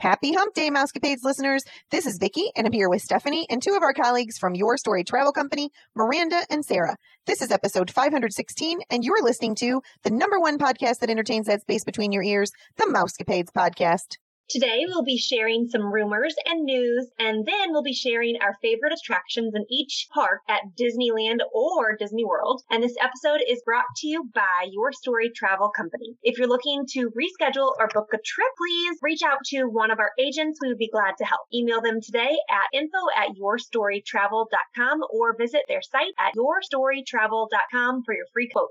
Happy Hump Day, Mousecapades listeners. This is Vicki, and I'm here with Stephanie and two of our colleagues from Your Story Travel Company, Miranda and Sarah. This is episode 516, and you're listening to the number one podcast that entertains that space between your ears, the Mousecapades podcast. Today, we'll be sharing some rumors and news, and then we'll be sharing our favorite attractions in each park at Disneyland or Disney World. And this episode is brought to you by Your Story Travel Company. If you're looking to reschedule or book a trip, please reach out to one of our agents. We would be glad to help. Email them today at info at yourstorytravel.com or visit their site at yourstorytravel.com for your free quote.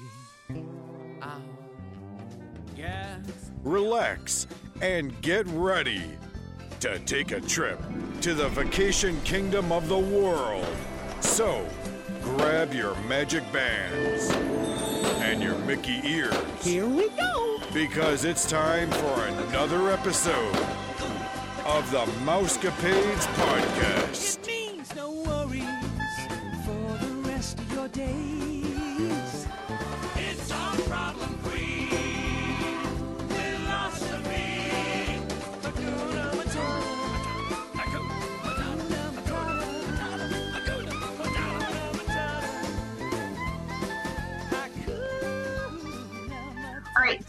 relax, and get ready to take a trip to the vacation kingdom of the world. So, grab your magic bands and your Mickey ears. Here we go. Because it's time for another episode of the Mousecapades Podcast. It means no worries for the rest of your days.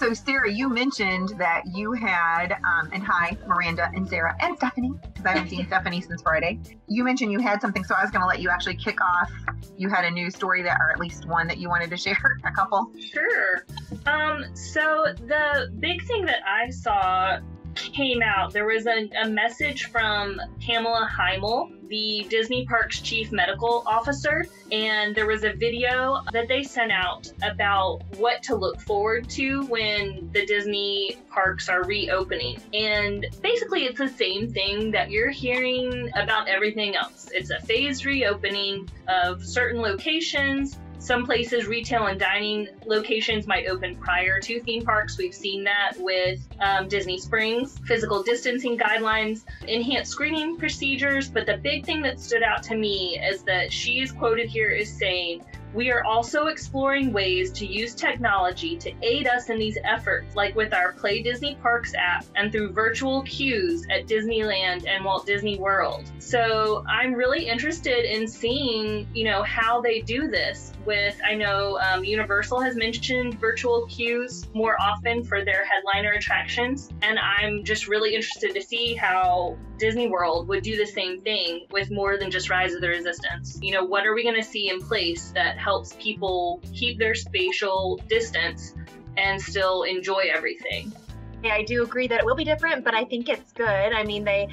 So Sarah, you mentioned that you had, um, and hi, Miranda and Sarah and Stephanie, because I haven't seen Stephanie since Friday. You mentioned you had something, so I was going to let you actually kick off. You had a news story that, or at least one that you wanted to share, a couple. Sure. Um, so the big thing that I saw came out, there was a, a message from Pamela Hymel, the Disney Parks chief medical officer, and there was a video that they sent out about what to look forward to when the Disney parks are reopening. And basically, it's the same thing that you're hearing about everything else. It's a phased reopening of certain locations some places, retail and dining locations might open prior to theme parks. We've seen that with um, Disney Springs, physical distancing guidelines, enhanced screening procedures. But the big thing that stood out to me is that she is quoted here as saying, we are also exploring ways to use technology to aid us in these efforts, like with our Play Disney Parks app and through virtual queues at Disneyland and Walt Disney World. So I'm really interested in seeing, you know, how they do this. With I know um, Universal has mentioned virtual queues more often for their headliner attractions, and I'm just really interested to see how Disney World would do the same thing with more than just Rise of the Resistance. You know, what are we going to see in place that helps people keep their spatial distance and still enjoy everything? Yeah, I do agree that it will be different, but I think it's good. I mean, they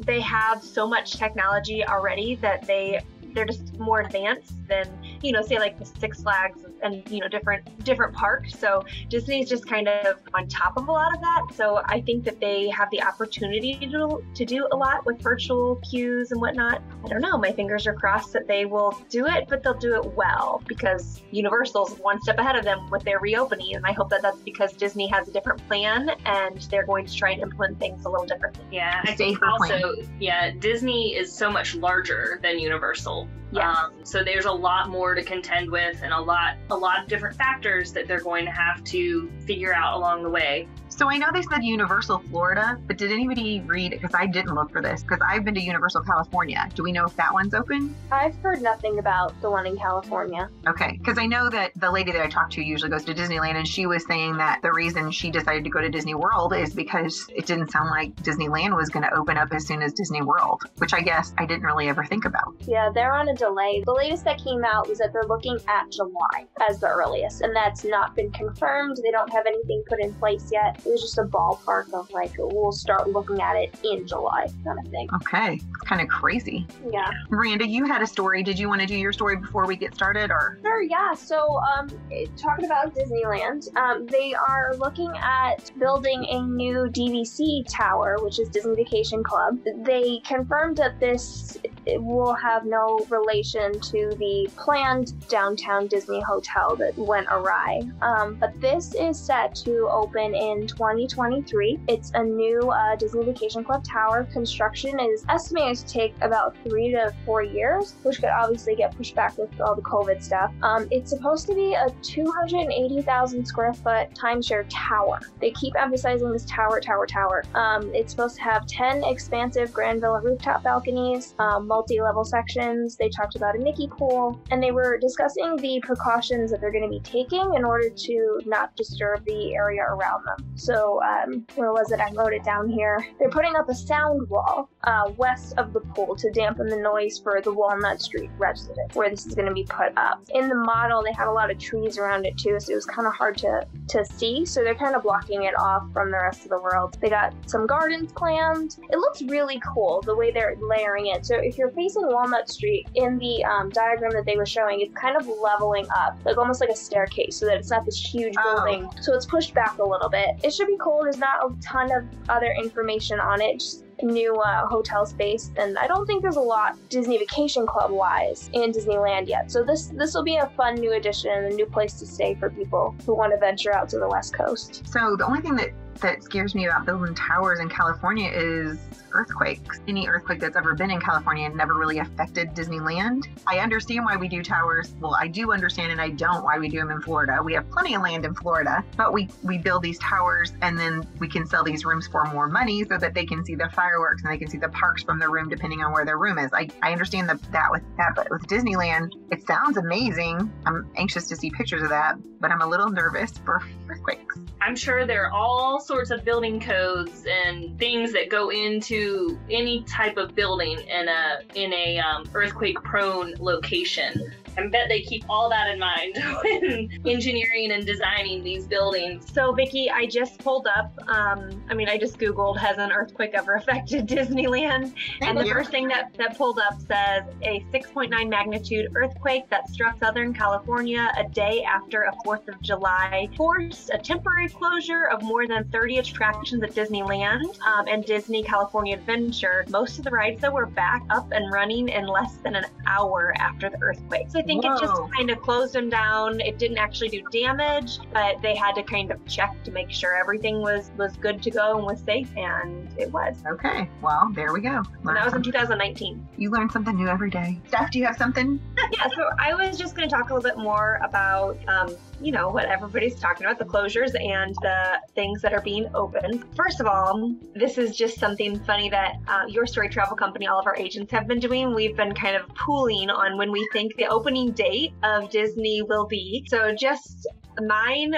they have so much technology already that they they're just more advanced than you know say like the six flags and you know different different parks. So disney's just kind of on top of a lot of that. So i think that they have the opportunity to do, to do a lot with virtual queues and whatnot. I don't know. My fingers are crossed that they will do it but they'll do it well because universal's one step ahead of them with their reopening. And i hope that that's because disney has a different plan and they're going to try and implement things a little differently. Yeah, I think Safer also, yeah, Disney is so much larger than Universal. Yes. Um, so there's a lot more to contend with and a lot a lot of different factors that they're going to have to figure out along the way. So I know they said Universal Florida, but did anybody read Because I didn't look for this, because I've been to Universal California. Do we know if that one's open? I've heard nothing about the one in California. Okay, because I know that the lady that I talked to usually goes to Disneyland, and she was saying that the reason she decided to go to Disney World is because it didn't sound like Disneyland was going to open up as soon as Disney World, which I guess I didn't really ever think about. Yeah, they're on a delay. The latest that came out was that they're looking at July as the earliest, and that's not been confirmed. They don't have anything put in place yet. It was just a ballpark of like, we'll start looking at it in July kind of thing. Okay, it's kind of crazy. Yeah. Miranda, you had a story. Did you want to do your story before we get started, or? Sure, yeah. So, um, talking about Disneyland, um, they are looking at building a new DVC tower, which is Disney Vacation Club. They confirmed that this will have no relation to the planned downtown Disney hotel that went awry. Um, but this is set to open in 2023. It's a new uh, Disney Vacation Club tower. Construction is estimated to take about three to four years, which could obviously get pushed back with all the COVID stuff. Um, it's supposed to be a 280,000 square foot timeshare tower. They keep emphasizing this tower, tower, tower. Um, it's supposed to have 10 expansive Grand Villa rooftop balconies, um, multi level sections. They talked about a Mickey pool, and they were discussing the precautions that they're going to be taking in order to not disturb the area around them. So, um, where was it? I wrote it down here. They're putting up a sound wall uh, west of the pool to dampen the noise for the Walnut Street residents, where this is going to be put up. In the model, they had a lot of trees around it too, so it was kind of hard to, to see. So they're kind of blocking it off from the rest of the world. They got some gardens planned. It looks really cool the way they're layering it. So if you're facing Walnut Street, in the um, diagram that they were showing, it's kind of leveling up, like almost like a staircase, so that it's not this huge Oh. building. So it's pushed back a little bit. It should be cool. There's not a ton of other information on it. Just new uh, hotel space, and I don't think there's a lot Disney Vacation Club wise in Disneyland yet. So this this will be a fun new addition, and a new place to stay for people who want to venture out to the West Coast. So the only thing that that scares me about building towers in California is earthquakes. Any earthquake that's ever been in California never really affected Disneyland. I understand why we do towers. Well, I do understand and I don't why we do them in Florida. We have plenty of land in Florida, but we we build these towers and then we can sell these rooms for more money so that they can see the fireworks and they can see the parks from their room depending on where their room is. I, I understand the, that with that, but with Disneyland, it sounds amazing. I'm anxious to see pictures of that, but I'm a little nervous for earthquakes. I'm sure they're all sorts of building codes and things that go into any type of building in a in a um, earthquake prone location. I bet they keep all that in mind when engineering and designing these buildings. So, Vicki, I just pulled up. Um, I mean, I just Googled, has an earthquake ever affected Disneyland? and the first thing that, that pulled up says a 6.9 magnitude earthquake that struck Southern California a day after a 4th of July forced a temporary closure of more than 30 attractions at Disneyland um, and Disney California Adventure. Most of the rides, though, were back up and running in less than an hour after the earthquake. So I think it just kind of closed them down. It didn't actually do damage, but they had to kind of check to make sure everything was was good to go and was safe, and it was. Okay, well, there we go. And that was in 2019. You learn something new every day. Steph, do you have something? yeah, so I was just going to talk a little bit more about, um, you know, what everybody's talking about the closures and the things that are being opened. First of all, this is just something funny that uh, Your Story Travel Company, all of our agents have been doing. We've been kind of pooling on when we think the opening date of Disney will be. So just mine.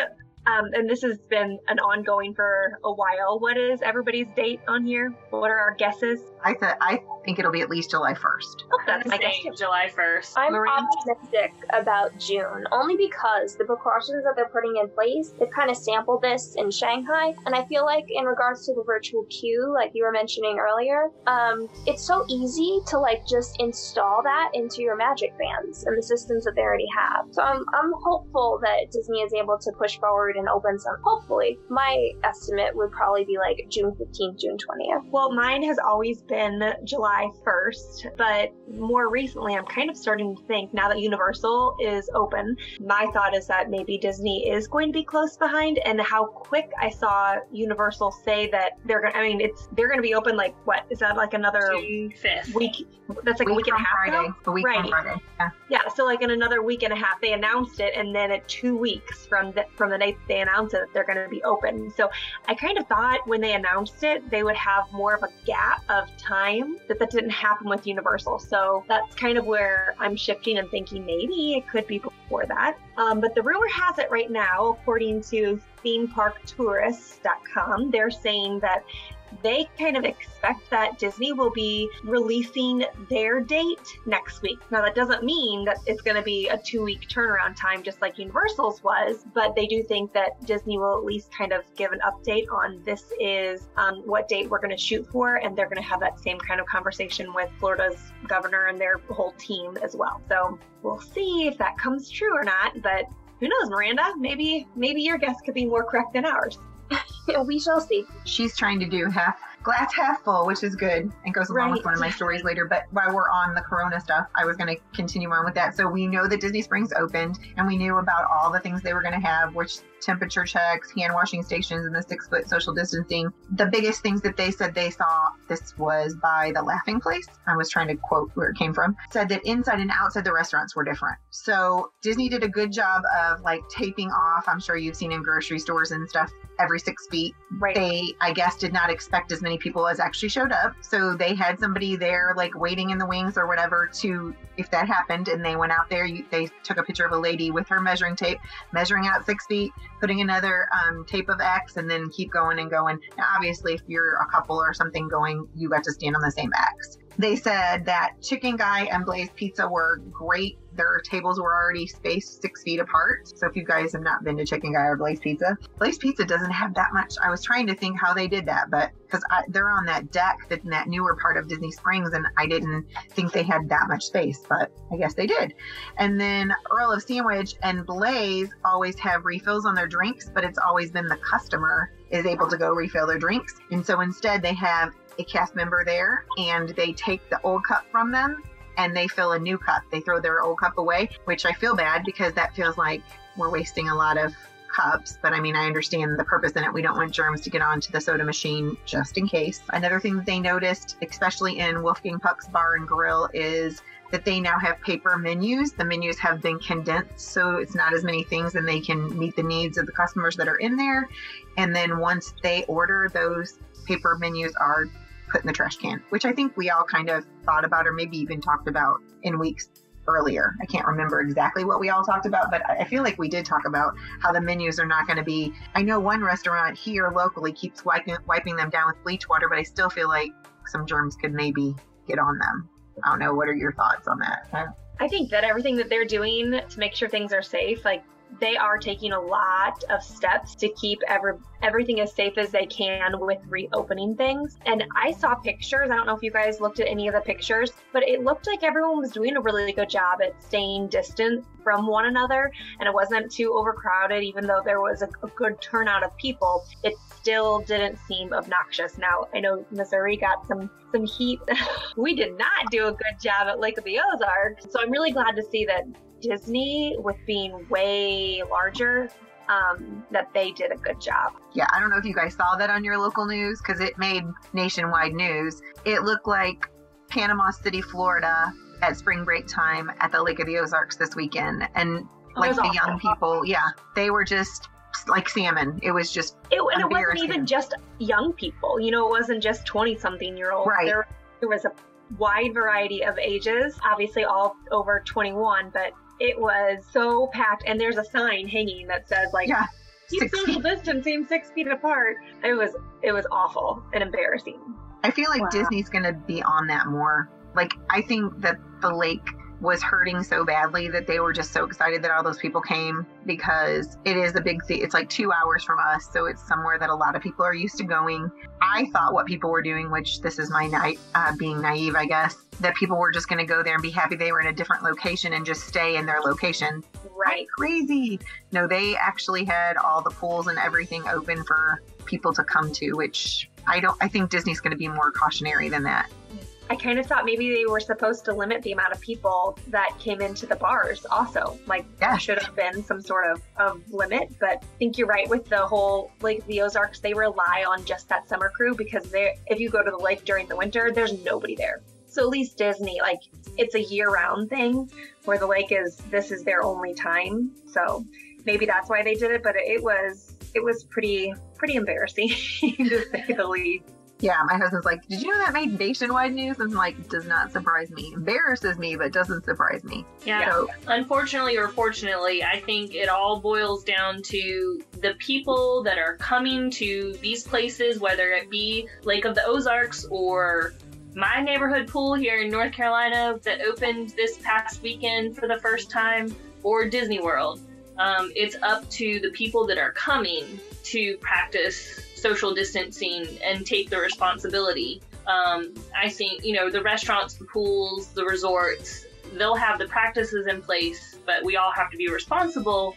Um, and this has been an ongoing for a while. What is everybody's date on here? What are our guesses? I th- I think it'll be at least July 1st. Oh, that's I'm my guess. saying July 1st. I'm Miranda? optimistic about June, only because the precautions that they're putting in place, they've kind of sampled this in Shanghai, and I feel like in regards to the virtual queue, like you were mentioning earlier, um, it's so easy to like just install that into your Magic Bands and the systems that they already have. So I'm I'm hopeful that Disney is able to push forward and open some. Hopefully, my estimate would probably be like June 15th, June 20th. Well, mine has always been July 1st, but more recently, I'm kind of starting to think now that Universal is open, my thought is that maybe Disney is going to be close behind. And how quick I saw Universal say that they're going to, I mean, it's, they're going to be open like, what, is that like another June 5th. week? That's like a week and a half Friday. ago? A week Right. from Friday. Yeah. Yeah, so like in another week and a half, they announced it, and then at two weeks from the from the night they announced it, they're going to be open. So I kind of thought when they announced it, they would have more of a gap of time that that didn't happen with Universal. So that's kind of where I'm shifting and thinking maybe it could be before that. Um, but the rumor has it right now, according to themeparktourists.com, they're saying that they kind of expect that Disney will be releasing their date next week. Now, that doesn't mean that it's going to be a two week turnaround time, just like Universal's was, but they do think that Disney will at least kind of give an update on this is um, what date we're going to shoot for, and they're going to have that same kind of conversation with Florida's governor and their whole team as well. So we'll see if that comes true or not, but who knows, Miranda? Maybe maybe your guess could be more correct than ours. We shall see. She's trying to do half glass half full, which is good and goes along with one of my stories later. But while we're on the Corona stuff, I was going to continue on with that. So we know that Disney Springs opened, and we knew about all the things they were going to have, which temperature checks, hand washing stations, and the six foot social distancing. The biggest things that they said they saw, this was by the Laughing Place. I was trying to quote where it came from. Said that inside and outside the restaurants were different. So Disney did a good job of like taping off. I'm sure you've seen in grocery stores and stuff every six feet Right. they i guess did not expect as many people as actually showed up. So they had somebody there like waiting in the wings or whatever to if that happened and they went out there you, they took a picture of a lady with her measuring tape measuring out six feet putting another um, tape of x and then keep going and going. Now obviously if you're a couple or something going you got to stand on the same x they said that chicken guy and blaze pizza were great. Their tables were already spaced six feet apart. So if you guys have not been to chicken guy or blaze pizza blaze pizza doesn't have that much. I was trying to think how they did that but because they're on that deck that in that newer part of disney springs and i didn't think they had that much space but i guess they did. And then earl of sandwich and blaze always have refills on their drinks but it's always been the customer is able to go refill their drinks. And so instead they have a cast member there and they take the old cup from them and they fill a new cup. They throw their old cup away, which I feel bad because that feels like we're wasting a lot of cups. But I mean, I understand the purpose in it. We don't want germs to get onto the soda machine just in case. Another thing that they noticed, especially in Wolfgang Puck's Bar and Grill, is that they now have paper menus. The menus have been condensed, so it's not as many things, and they can meet the needs of the customers that are in there. And then once they order, those paper menus are put in the trash can, which I think we all kind of thought about or maybe even talked about in weeks earlier. I can't remember exactly what we all talked about, but I feel like we did talk about how the menus are not going to be. I know one restaurant here locally keeps wiping wiping them down with bleach water, but I still feel like some germs could maybe get on them. I don't know. What are your thoughts on that? I think that everything that they're doing to make sure things are safe, like they are taking a lot of steps to keep every, everything as safe as they can with reopening things. And I saw pictures. I don't know if you guys looked at any of the pictures, but it looked like everyone was doing a really good job at staying distant from one another and it wasn't too overcrowded, even though there was a, a good turnout of people. It still didn't seem obnoxious. Now, I know Missouri got some some heat. we did not do a good job at Lake of the Ozarks. So I'm really glad to see that Disney, with being way larger, um, that they did a good job. Yeah, I don't know if you guys saw that on your local news because it made nationwide news. It looked like Panama City, Florida at spring break time at the Lake of the Ozarks this weekend. And Oh, like the was young people, yeah, they were just like salmon. It was just It, and it wasn't even just young people. You know, it wasn't just 20 something year olds. Right. There, there was a wide variety of ages, obviously all over 21, but it was so packed. And there's a sign hanging that says, like, Yeah, keep six social feet. distancing six feet apart. It was, it was awful and embarrassing. I feel like Wow. Disney's going to be on that more. Like, I think that the lake was hurting so badly that they were just so excited that all those people came because it is a big thing. It's like two hours from us, so it's somewhere that a lot of people are used to going. I thought what people were doing, which this is my night uh, being naive, I guess, that people were just going to go there and be happy they were in a different location and just stay in their location. Right. Crazy. No, they actually had all the pools and everything open for people to come to, which I don't. I think Disney's going to be more cautionary than that. I kind of thought maybe they were supposed to limit the amount of people that came into the bars also. Like Yeah. there should have been some sort of, of limit, but I think you're right with the whole like the Ozarks, they rely on just that summer crew because they if you go to the lake during the winter, there's nobody there. So at least Disney, like it's a year round thing where the lake is this is their only time. So maybe that's why they did it, but it was it was pretty pretty embarrassing to say the least. Yeah, my husband's like, Did you know that made nationwide news? And I'm like, Does not surprise me. Embarrasses me, but doesn't surprise me. Yeah. So, Unfortunately or fortunately, I think it all boils down to the people that are coming to these places, whether it be Lake of the Ozarks or my neighborhood pool here in North Carolina that opened this past weekend for the first time, or Disney World. Um, it's up to the people that are coming to practice social distancing and take the responsibility. Um, I think, you know, the restaurants, the pools, the resorts, they'll have the practices in place, but we all have to be responsible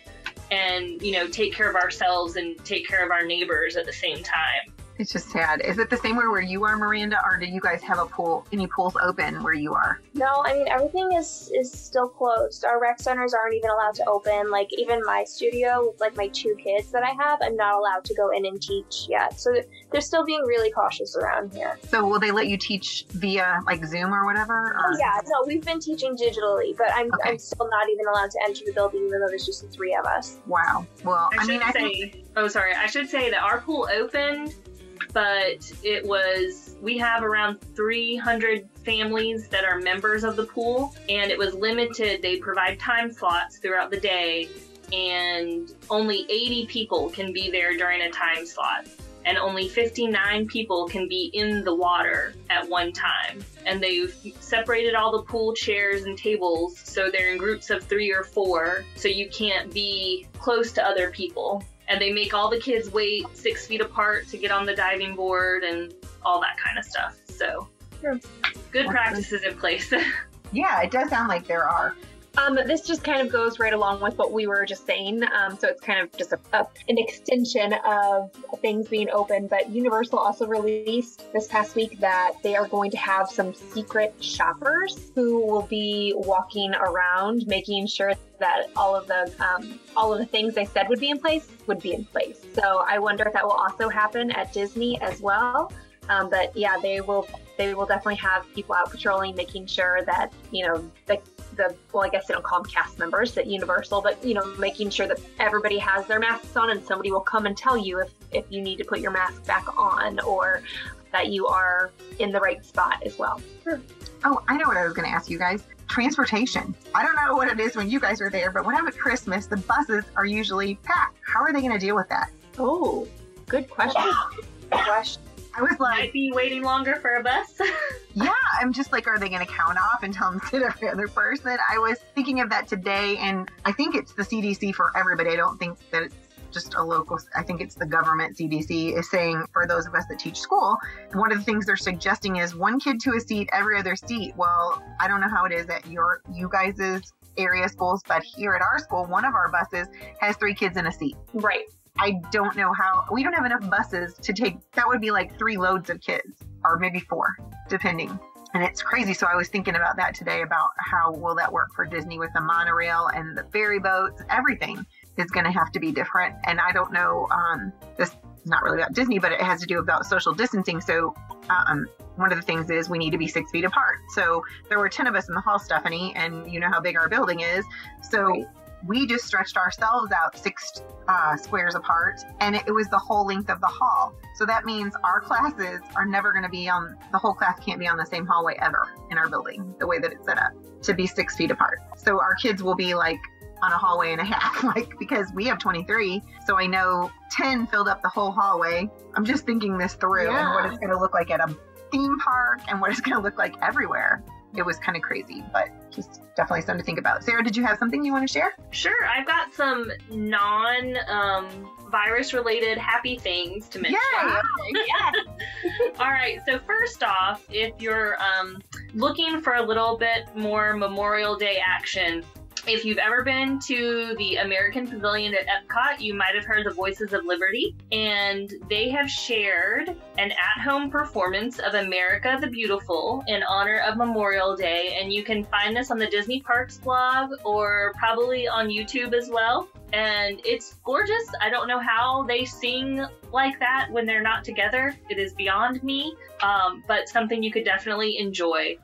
and, you know, take care of ourselves and take care of our neighbors at the same time. It's just sad. Is it the same way where you are, Miranda, or do you guys have a pool, any pools open where you are? No, I mean everything is is still closed. Our rec centers aren't even allowed to open. Like even my studio, with like my two kids that I have, I'm not allowed to go in and teach yet. So they're still being really cautious around here. So will they let you teach via like Zoom or whatever? Or? Oh yeah, no, we've been teaching digitally, but I'm Okay. I'm still not even allowed to enter the building, even though there's just the three of us. Wow. Well, I, I, mean, should I say, think oh, sorry, I should say that our pool opened, but it was, we have around 300 families that are members of the pool, and it was limited. They provide time slots throughout the day, and only 80 people can be there during a time slot. And only 59 people can be in the water at one time. And they've separated all the pool chairs and tables so they're in groups of three or four, so you can't be close to other people. And they make all the kids wait six feet apart to get on the diving board and all that kind of stuff. So, Sure. good practices in place. yeah, it does sound like there are. Um, this just kind of goes right along with what we were just saying. Um, so it's kind of just a, a, an extension of things being open. But Universal also released this past week that they are going to have some secret shoppers who will be walking around, making sure that all of the um, all of the things they said would be in place would be in place. So I wonder if that will also happen at Disney as well. Um, but yeah, they will they will definitely have people out patrolling, making sure that you know the the well, I guess they don't call them cast members at Universal, but you know, making sure that everybody has their masks on, and somebody will come and tell you if if you need to put your mask back on or that you are in the right spot as well. Oh, I know what I was going to ask you guys. Transportation. I don't know what it is when you guys are there, but when I'm at Christmas, the buses are usually packed. How are they going to deal with that? Oh, good question. Gosh, I was like, Might be waiting longer for a bus. yeah, I'm just like, are they going to count off and tell them to sit every other person? I was thinking of that today, and I think it's the CDC for everybody. I don't think that it's just a local, I think it's the government CDC is saying for those of us that teach school, one of the things they're suggesting is one kid to a seat, every other seat. Well, I don't know how it is at your, you guys's area schools, but here at our school, one of our buses has three kids in a seat. Right. I don't know how we don't have enough buses to take that would be like three loads of kids or maybe four depending. And it's crazy so I was thinking about that today about how will that work for Disney with the monorail and the ferry boats. Everything is going to have to be different and I don't know um, this is not really about Disney but it has to do about social distancing so um, one of the things is we need to be six feet apart. So there were 10 of us in the hall Stephanie and you know how big our building is. So Right. We just stretched ourselves out six uh, squares apart, and it, it was the whole length of the hall. So that means our classes are never going to be on the whole class can't be on the same hallway ever in our building, the way that it's set up to be six feet apart. So our kids will be like on a hallway and a half, like because we have 23. So I know 10 filled up the whole hallway. I'm just thinking this through and what it's going to look like at a theme park and what it's going to look like everywhere. It was kind of crazy, but just definitely something to think about. Sarah, did you have something you want to share? Sure, I've got some non um, virus related happy things to mention. Yeah. yeah. All right. So first off, if you're um, looking for a little bit more Memorial Day action, if you've ever been to the American Pavilion at Epcot, you might have heard the Voices of Liberty, and they have shared an at-home performance of America the Beautiful in honor of Memorial Day, and you can find this on the Disney Parks blog or probably on YouTube as well. And it's gorgeous. I don't know how they sing like that when they're not together. It is beyond me, um, but something you could definitely enjoy.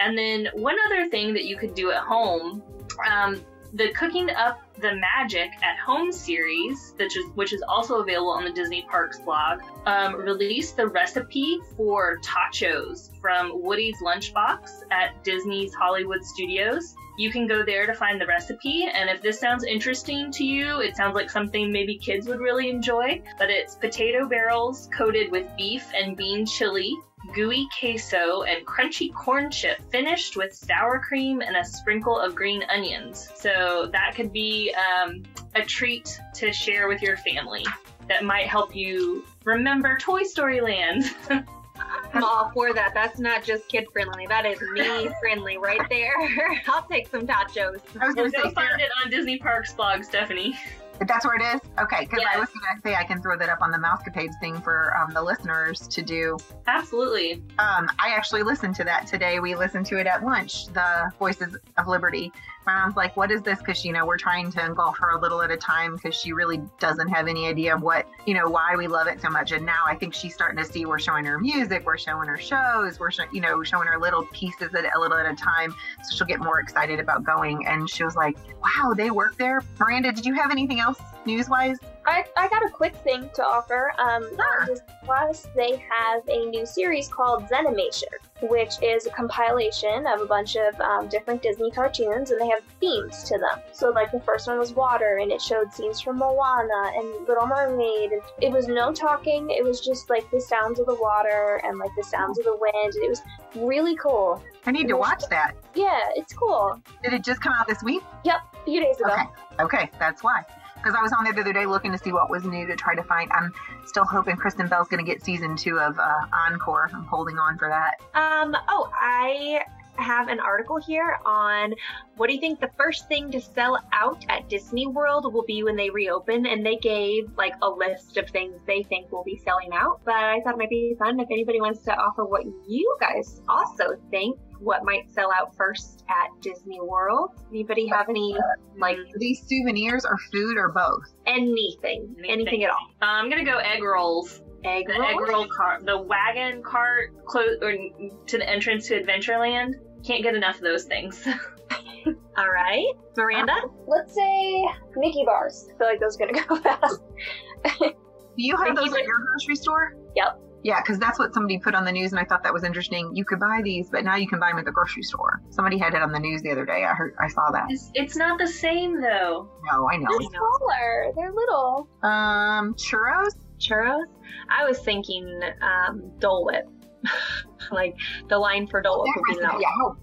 And then one other thing that you could do at home, um, the Cooking Up the Magic at Home series, which is, which is also available on the Disney Parks blog, um, released the recipe for tachos from Woody's Lunchbox at Disney's Hollywood Studios. You can go there to find the recipe, and if this sounds interesting to you, it sounds like something maybe kids would really enjoy. But it's potato barrels coated with beef and bean chili, gooey queso, and crunchy corn chip finished with sour cream and a sprinkle of green onions. So that could be um, a treat to share with your family that might help you remember Toy Story Land. I'm all for that. That's not just kid friendly. That is me friendly right there. I'll take some tachos. I was going to say, find it on Disney Parks blog, Stephanie. That's where it is? Okay, because I was going to say I can throw that up on the Mousecapades thing for um, the listeners to do. Absolutely. Um, I actually listened to that today. We listened to it at lunch, the Voices of Liberty. Like, What is this? Because, you know, we're trying to engulf her a little at a time because she really doesn't have any idea of what, you know, why we love it so much. And now I think she's starting to see we're showing her music, we're showing her shows, we're, you know, showing her little pieces at a little at a time. So she'll get more excited about going. And she was like, Wow, they work there. Miranda, did you have anything else news wise? I, I got a quick thing to offer. Um. Disney Plus, they have a new series called Zenimation, which is a compilation of a bunch of um, different Disney cartoons, and they have themes to them. So, like the first one was water, and it showed scenes from Moana and Little Mermaid. And it was no talking; it was just like the sounds of the water and like the sounds of the wind. It was really cool. I need to watch that. Yeah, it's cool. Did it just come out this week? Yep, a few days ago. Okay. Okay, that's why. Because I was on there the other day looking to see what was new to try to find. I'm still hoping Kristen Bell's going to get season two of uh, Encore. I'm holding on for that. Um, oh, I have an article here on what do you think the first thing to sell out at Disney World will be when they reopen? And they gave like a list of things they think will be selling out. But I thought it might be fun if anybody wants to offer what you guys also think what might sell out first at Disney World. Anybody have any like these souvenirs or food or both? anything, anything, at all? Uh, I'm gonna go egg rolls. Egg The roll? egg roll cart, the wagon cart close or to the entrance to Adventureland. Can't get enough of those things. All right, Miranda. Let's say Mickey bars. I feel like those are gonna go fast. Do you have Thank those at your grocery store? Yep. Yeah, because that's what somebody put on the news, and I thought that was interesting. You could buy these, but now you can buy them at the grocery store. Somebody had it on the news the other day. I heard, I saw that. It's, it's not the same though. No, I know. They're smaller. They're little. Um, churros. churros. I was thinking um, Dole Whip, like the line for Dole Whip would be Yeah, oh,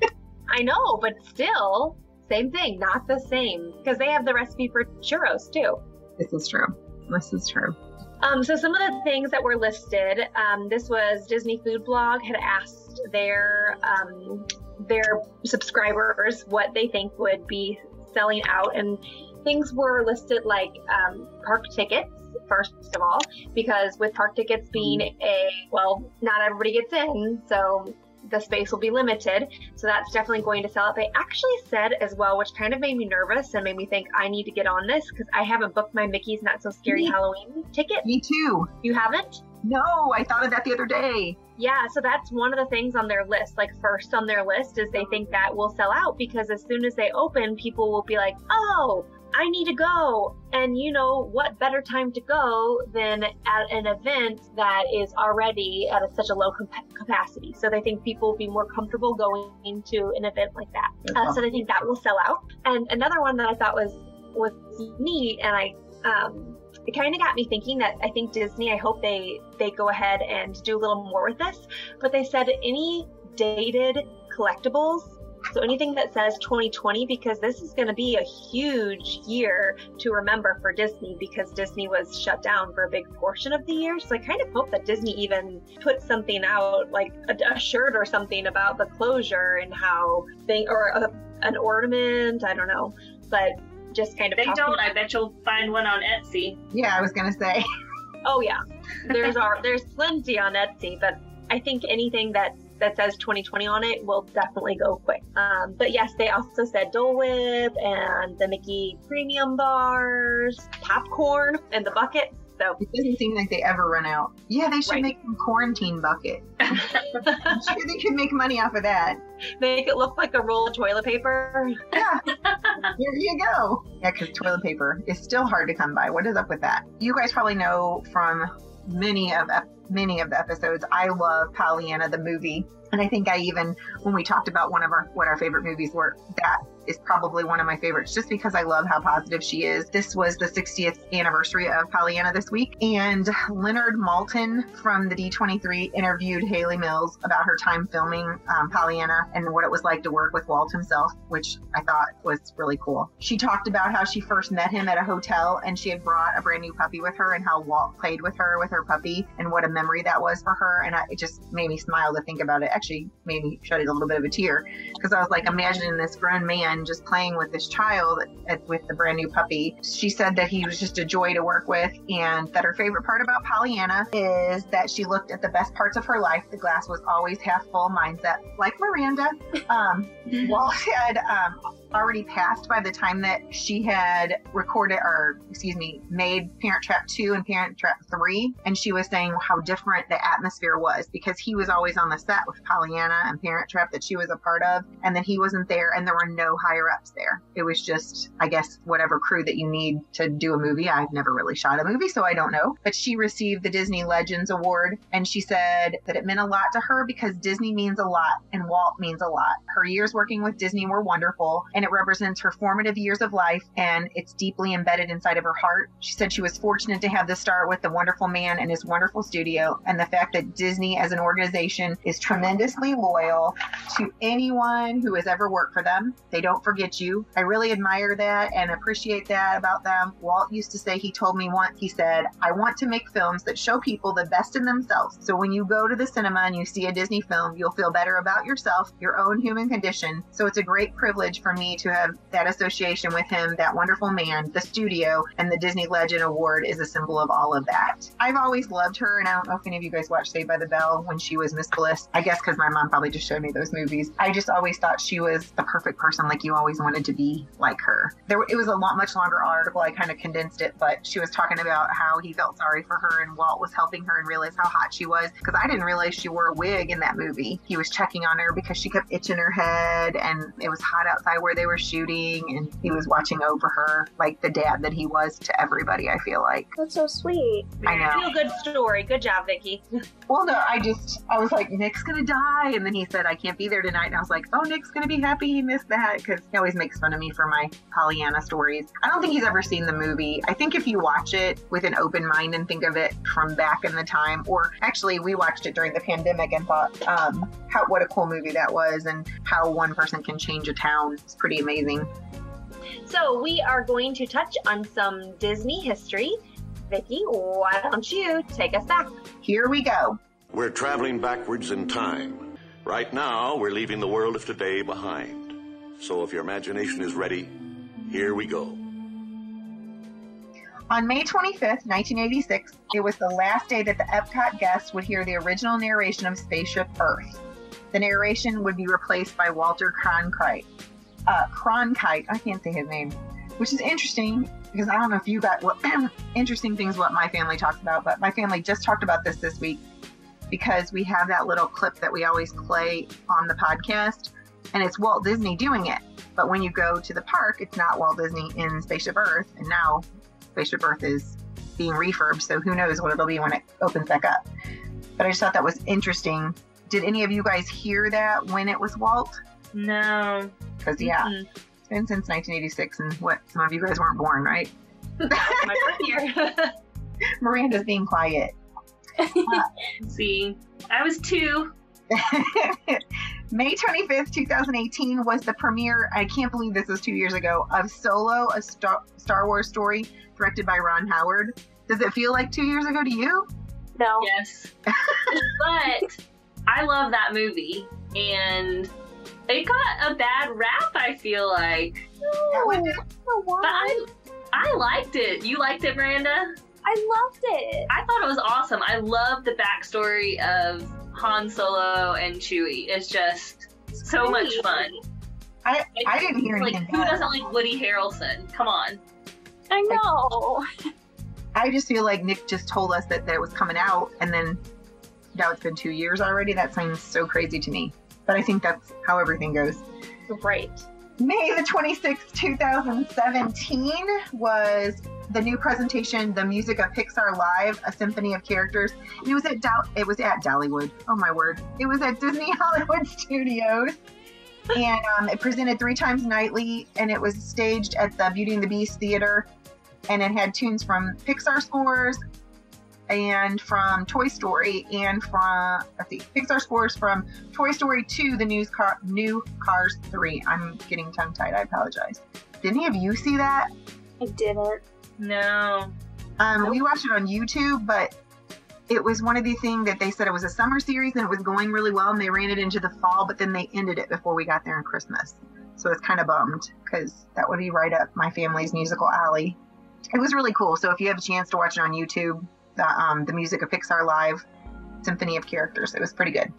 I know, but still, same thing, not the same, because they have the recipe for churros too. this is true. This is true. Um, so some of the things that were listed, um, this was Disney Food Blog had asked their um, their subscribers what they think would be selling out, and things were listed like um, park tickets. First of all, because with park tickets being a well, not everybody gets in, so the space will be limited. So that's definitely going to sell out. They actually said as well, which kind of made me nervous and made me think I need to get on this because I haven't booked my Mickey's Not So Scary Me- Halloween ticket. Me too. You haven't? No, I thought of that the other day. Yeah, so that's one of the things on their list. Like first on their list is they think that will sell out because as soon as they open, people will be like, "Oh, I need to go." And you know what better time to go than at an event that is already at a, such a low compa- capacity. So they think people will be more comfortable going to an event like that. Uh, so they think that will sell out. And another one that I thought was was neat, and I um, it kind of got me thinking that I think Disney. I hope they they go ahead and do a little more with this. But they said any dated collectibles. So anything that says 2020, because this is going to be a huge year to remember for Disney, because Disney was shut down for a big portion of the year. So I kind of hope that Disney even put something out, like a, a shirt or something about the closure and how they, or a, an ornament. I don't know, but just kind of They don't. I bet you'll find one on Etsy. Yeah, I was gonna say. Oh yeah, there's our there's plenty on Etsy, but I think anything that that says 2020 on it will definitely go quick. Um, but yes, they also said Dole Whip and the Mickey Premium bars, popcorn, and the buckets. So It doesn't seem like they ever run out. Yeah, they should Right. make a quarantine bucket. I'm sure they could make money off of that. make it look like a roll of toilet paper. Yeah. There you go. Yeah, because toilet paper is still hard to come by. What is up with that? You guys probably know from many of many of the episodes. I love Pollyanna the movie, and I think I even when we talked about one of our what our favorite movies were, that is probably one of my favorites, just because I love how positive she is. This was the 60th anniversary of Pollyanna this week, and Leonard Maltin from the D23 interviewed Hayley Mills about her time filming um, Pollyanna and what it was like to work with Walt himself, which I thought was really cool. She talked about how she first met him at a hotel and she had brought a brand new puppy with her and how Walt played with her with her puppy and what a memory that was for her. And I, it just made me smile to think about it. Actually, made me shed a little bit of a tear because I was like imagining this grown man just playing with this child at, with the brand new puppy. She said that he was just a joy to work with and that her favorite part about Pollyanna is that she looked at the best parts of her life. The glass was always half full mindset, like Miranda. Um, Walt had um, already passed by the time that she had recorded, or excuse me, made Parent Trap 2 and Parent Trap 3. And she was saying how different the atmosphere was because he was always on the set with Pollyanna and Parent Trap that she was a part of. And then he wasn't there and there were no higher ups there. It was just, I guess, whatever crew that you need to do a movie. I've never really shot a movie, so I don't know. But she received the Disney Legends Award and she said that it meant a lot to her because Disney means a lot and Walt means a lot. Her years working with Disney were wonderful and it represents her formative years of life and it's deeply embedded inside of her heart. She said she was fortunate to have this start with the wonderful man and his wonderful studio and the fact that Disney as an organization is tremendously loyal to anyone who has ever worked for them. They don't forget you. I really admire that and appreciate that about them. Walt used to say, he told me once, he said, I want to make films that show people the best in themselves. So when you go to the cinema and you see a Disney film, you'll feel better about yourself, your own human condition. So it's a great privilege for me to have that association with him, that wonderful man, the studio, and the Disney Legend Award is a symbol of all of that. I've always loved her, and I don't know if any of you guys watched Saved by the Bell when she was Miss Bliss. I guess because my mom probably just showed me those movies. I just always thought she was the perfect person, like you always wanted to be like her. There, it was a lot much longer article. I kind of condensed it, but she was talking about how he felt sorry for her, and Walt was helping her and realized how hot she was. Because I didn't realize she wore a wig in that movie. He was checking on her because she kept itching her head, and it was hot outside where they were shooting, and he was watching over her like the dad that he was to everybody. I feel like. That's so sweet. I know. Feel good story. Good job, Vicki. Well, no, I just, I was like, Nick's gonna die. And then he said, I can't be there tonight. And I was like, oh, Nick's gonna be happy he missed that because he always makes fun of me for my Pollyanna stories. I don't think he's ever seen the movie. I think if you watch it with an open mind and think of it from back in the time, or actually, we watched it during the pandemic and thought, um, how, what a cool movie that was and how one person can change a town. It's pretty amazing. So we are going to touch on some Disney history. Vicki, why don't you take us back? Here we go. We're traveling backwards in time. Right now, we're leaving the world of today behind. So if your imagination is ready, here we go. On May 25th, 1986, it was the last day that the Epcot guests would hear the original narration of Spaceship Earth. The narration would be replaced by Walter Cronkite. Uh, Cronkite, I can't say his name, which is interesting because I don't know if you got what interesting things what my family talks about, but my family just talked about this this week because we have that little clip that we always play on the podcast, and it's Walt Disney doing it. But when you go to the park, it's not Walt Disney in Spaceship Earth, and now Spaceship Earth is being refurbed, so who knows what it'll be when it opens back up. But I just thought that was interesting. Did any of you guys hear that when it was Walt? No. Because yeah, Mhm. it's been since 1986, and what some of you guys weren't born, right? My first year. Miranda's being quiet. Let's see. I was two. May 25th, 2018 was the premiere, I can't believe this was two years ago, of Solo, a Star, Star Wars story directed by Ron Howard. Does it feel like two years ago to you? No. Yes. but I love that movie, and it got a bad rap. I feel like, That one- Oh, but I I liked it. You liked it, Miranda? I loved it. I thought it was awesome. I love the backstory of Han Solo and Chewie. It's just so much fun. I, I didn't hear Like, anything who doesn't like Woody Harrelson? Come on. I know. I just feel like Nick just told us that, that it was coming out, and then now it's been two years already. That seems so crazy to me. But I think that's how everything goes. Right. May the 26th, 2017 was the new presentation, The Music of Pixar Live, A Symphony of Characters. It was at it was at Dollywood. Oh my word. It was at Disney Hollywood Studios. And um, it presented three times nightly, and it was staged at the Beauty and the Beast Theater. And it had tunes from Pixar scores and from Toy Story and from let's see, Pixar scores from Toy Story 2, the news car, new Cars 3. I'm getting tongue tied. I apologize. Did any of you see that? I didn't. No. Um, we watched it on YouTube, but it was one of the things that they said it was a summer series and it was going really well, and they ran it into the fall, but then they ended it before we got there in Christmas. So it's kind of bummed because that would be right up my family's musical alley. It was really cool. So if you have a chance to watch it on YouTube, the um, the music of Pixar Live Symphony of Characters, it was pretty good.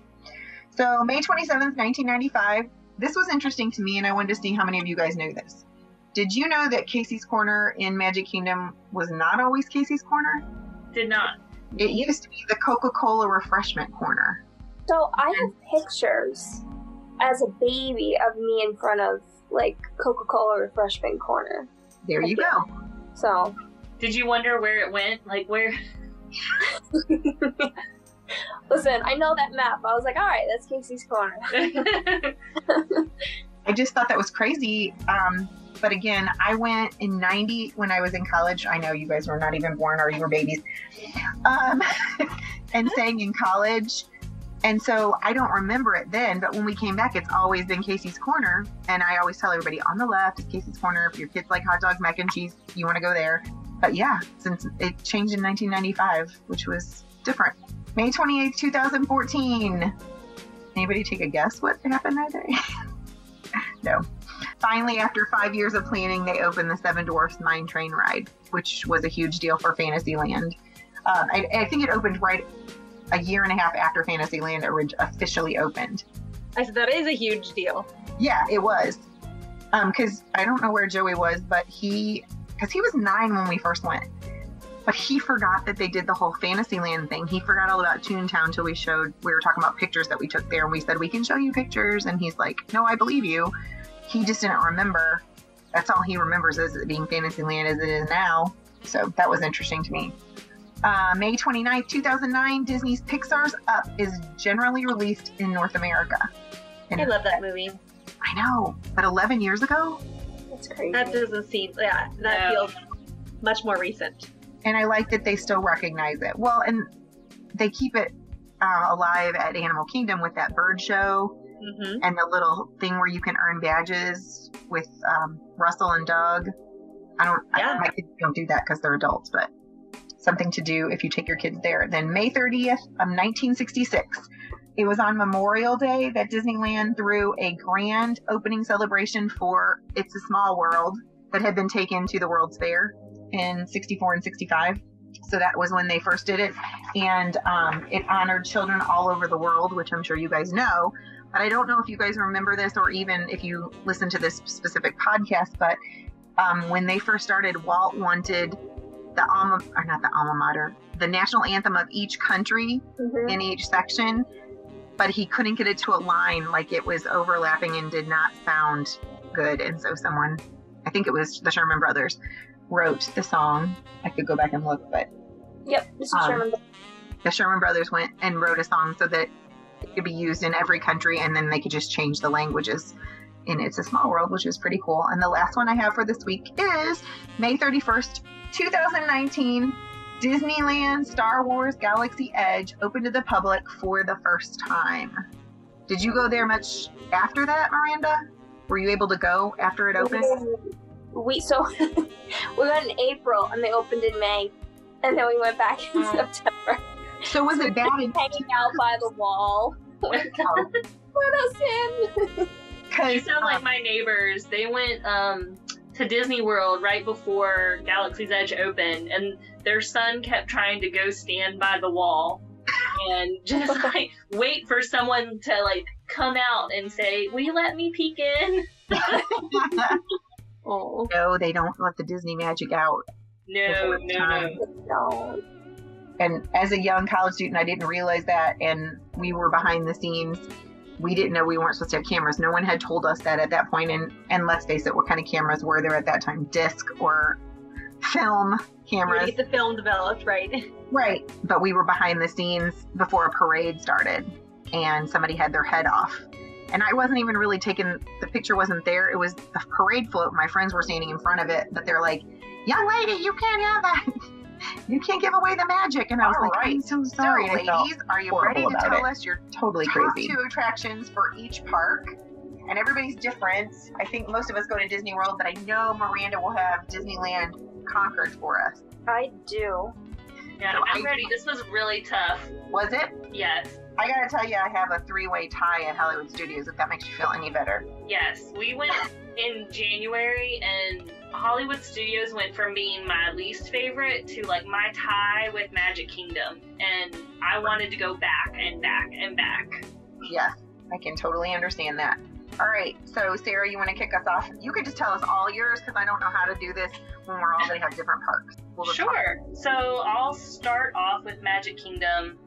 So May 27th, 1995. This was interesting to me, and I wanted to see how many of you guys knew this. Did you know that Casey's Corner in Magic Kingdom was not always Casey's Corner? Did not. It used to be the Coca Cola refreshment corner. So I have pictures as a baby of me in front of like Coca Cola refreshment corner. There you go. So Did you wonder where it went? Like where? listen, I know that map. I was like, all right, that's Casey's corner. I just thought that was crazy. Um, but again, I went in 90 when I was in college. I know you guys were not even born or you were babies. Um, and staying in college. And so I don't remember it then, but when we came back, it's always been Casey's Corner. And I always tell everybody on the left is Casey's Corner. If your kids like hot dogs, mac and cheese, you want to go there. But yeah, since it changed in 1995, which was different. May 28th, 2014. Anybody take a guess what happened that day? no. Finally, after five years of planning, they opened the Seven Dwarfs Mine Train ride, which was a huge deal for Fantasyland. Um, I, I think it opened right a year and a half after Fantasyland officially opened. I said that is a huge deal. Yeah, it was. Because I don't know where Joey was, but he, because he was nine when we first went, but he forgot that they did the whole Fantasyland thing. He forgot all about Toontown until we showed, we were talking about pictures that we took there, and we said, we can show you pictures. And he's like, no, I believe you. He just didn't remember. That's all he remembers is it being Fantasyland as it is now. So that was interesting to me. Uh, May 29th, 2009, Disney's Pixar's Up is generally released in North America. And I love that movie. I know, but 11 years ago? That's crazy. That doesn't seem, yeah, that No. feels much more recent. And I like that they still recognize it. Well, and they keep it uh, alive at Animal Kingdom with that bird show hmm and the little thing where you can earn badges with um, Russell and Doug. I don't, Yeah. I, my kids don't do that because they're adults, but something to do if you take your kids there. Then May 30th of 1966, it was on Memorial Day that Disneyland threw a grand opening celebration for It's a Small World that had been taken to the World's Fair in 64 and 65. So that was when they first did it. And um, it honored children all over the world, which I'm sure you guys know. But I don't know if you guys remember this or even if you listen to this specific podcast, but um, when they first started, Walt wanted the alma, or not the alma mater, the national anthem of each country Mhm. in each section, but he couldn't get it to align, like it was overlapping and did not sound good. And so someone, I think it was the Sherman Brothers, wrote the song. I could go back and look, but Yep, Mr. Um, Sherman. the Sherman Brothers went and wrote a song so that it could be used in every country, and then they could just change the languages. And it's a small world, which is pretty cool. And the last one I have for this week is May 31st, 2019. Disneyland Star Wars Galaxy Edge opened to the public for the first time. Did you go there much after that, Miranda? Were you able to go after it opened? We so we went in April and they opened in May, and then we went back in Oh. September, So was it bad in hanging out by the wall. Let us in. You Because sound like my neighbors. They went um, to Disney World right before Galaxy's Edge opened, and their son kept trying to go stand by the wall and just like wait for someone to like come out and say, "Will you let me peek in?" Oh, no, they don't let the Disney magic out. No, no, time. no. No. And as a young college student, I didn't realize that. And we were behind the scenes. We didn't know we weren't supposed to have cameras. No one had told us that at that point. And, and let's face it, what kind of cameras were there at that time? Disc or film cameras? get the film developed, right? Right. But we were behind the scenes before a parade started and somebody had their head off. And I wasn't even really taking the picture wasn't there. It was the parade float. My friends were standing in front of it, but they're like, Young lady, you can't have that. You can't give away the magic. And I was All like, I'm so sorry, So, ladies. Are you ready to tell it. us your Totally top crazy. two attractions for each park? And everybody's different. I think most of us go to Disney World, but I know Miranda will have Disneyland Concord for us. I do. Yeah, So I'm I- ready. This was really tough. Was it? Yes, I gotta tell you, I have a three-way tie at Hollywood Studios. If that makes you feel any better. yes. We went in January, and Hollywood Studios went from being my least favorite to like my tie with Magic Kingdom, and I wanted to go back and back and back. Yes, I can totally understand that. All right, so Sarah, you want to kick us off? You could just tell us all yours because I don't know how to do this when we're all going to have different parks. We'll just talk. Sure. So I'll start off with Magic Kingdom,